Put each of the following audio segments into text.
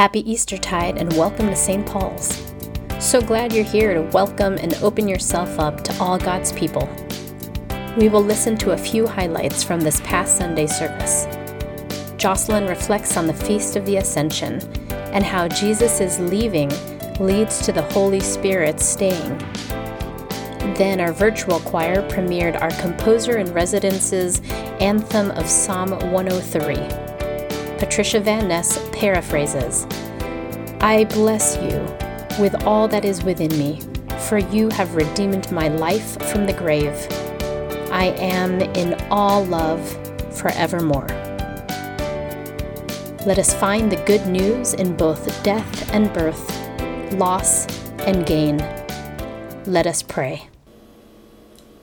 Happy Eastertide and welcome to St. Paul's. So glad you're here to welcome and open yourself up to all God's people. We will listen to a few highlights from this past Sunday service. Jocelyn reflects on the Feast of the Ascension and how Jesus' leaving leads to the Holy Spirit staying. Then our virtual choir premiered our composer in residence's anthem of Psalm 103. Patricia Van Ness paraphrases I bless you with all that is within me, for you have redeemed my life from the grave. I am in all love forevermore. Let us find the good news in both death and birth, loss and gain. Let us pray.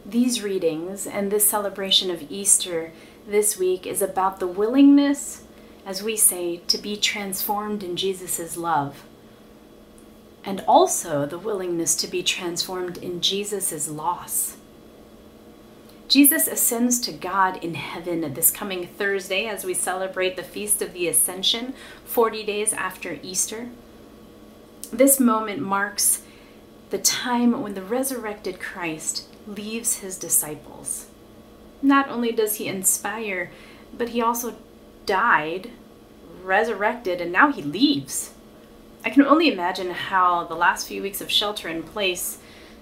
These readings and this celebration of Easter this week is about the willingness as we say, to be transformed in Jesus' love. And also the willingness to be transformed in Jesus' loss. Jesus ascends to God in heaven this coming Thursday as we celebrate the Feast of the Ascension, 40 days after Easter. This moment marks the time when the resurrected Christ leaves his disciples. Not only does he inspire, but he also died, resurrected, and now he leaves. I can only imagine how the last few weeks of shelter in place,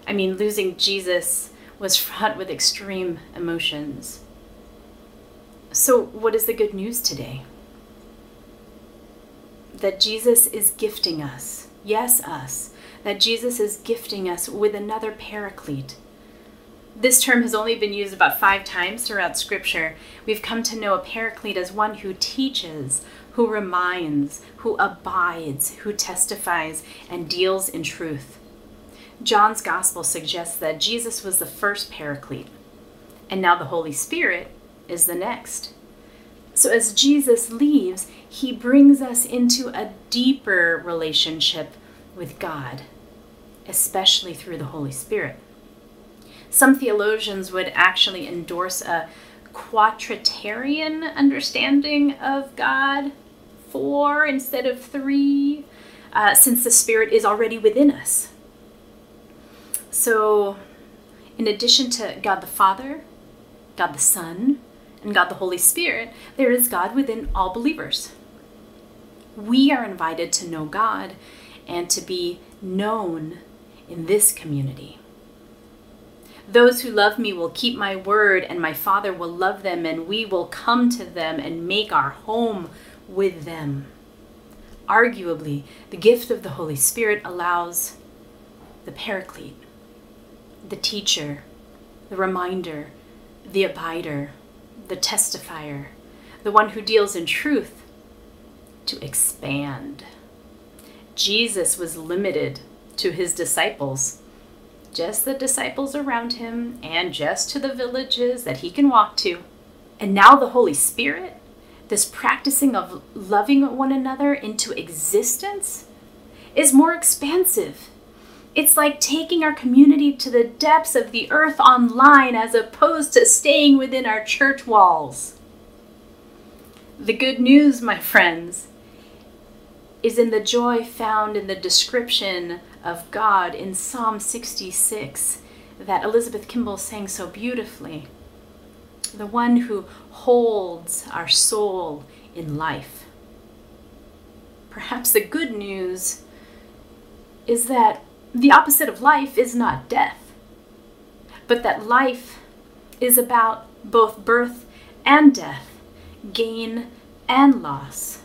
I mean, losing Jesus, was fraught with extreme emotions. So, what is the good news today? That Jesus is gifting us, yes, us, that Jesus is gifting us with another paraclete this term has only been used about five times throughout Scripture. We've come to know a paraclete as one who teaches, who reminds, who abides, who testifies, and deals in truth. John's Gospel suggests that Jesus was the first paraclete, and now the Holy Spirit is the next. So as Jesus leaves, he brings us into a deeper relationship with God, especially through the Holy Spirit. Some theologians would actually endorse a quatritarian understanding of God, four instead of three, uh, since the Spirit is already within us. So, in addition to God the Father, God the Son, and God the Holy Spirit, there is God within all believers. We are invited to know God and to be known in this community. Those who love me will keep my word, and my Father will love them, and we will come to them and make our home with them. Arguably, the gift of the Holy Spirit allows the paraclete, the teacher, the reminder, the abider, the testifier, the one who deals in truth, to expand. Jesus was limited to his disciples just the disciples around him, and just to the villages that he can walk to. And now the Holy Spirit, this practicing of loving one another into existence, is more expansive. It's like taking our community to the depths of the earth online as opposed to staying within our church walls. The good news, my friends, is in the joy found in the description of God in Psalm 66 that Elizabeth Kimball sang so beautifully. The one who holds our soul in life. Perhaps the good news is that the opposite of life is not death, but that life is about both birth and death, gain and loss.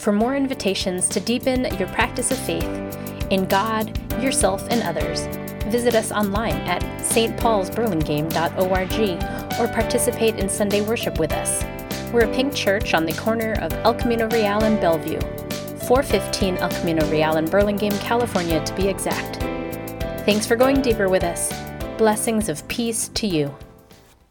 For more invitations to deepen your practice of faith in God, yourself, and others, visit us online at stpaulsburlingame.org or participate in Sunday worship with us. We're a pink church on the corner of El Camino Real and Bellevue, 415 El Camino Real in Burlingame, California, to be exact. Thanks for going deeper with us. Blessings of peace to you.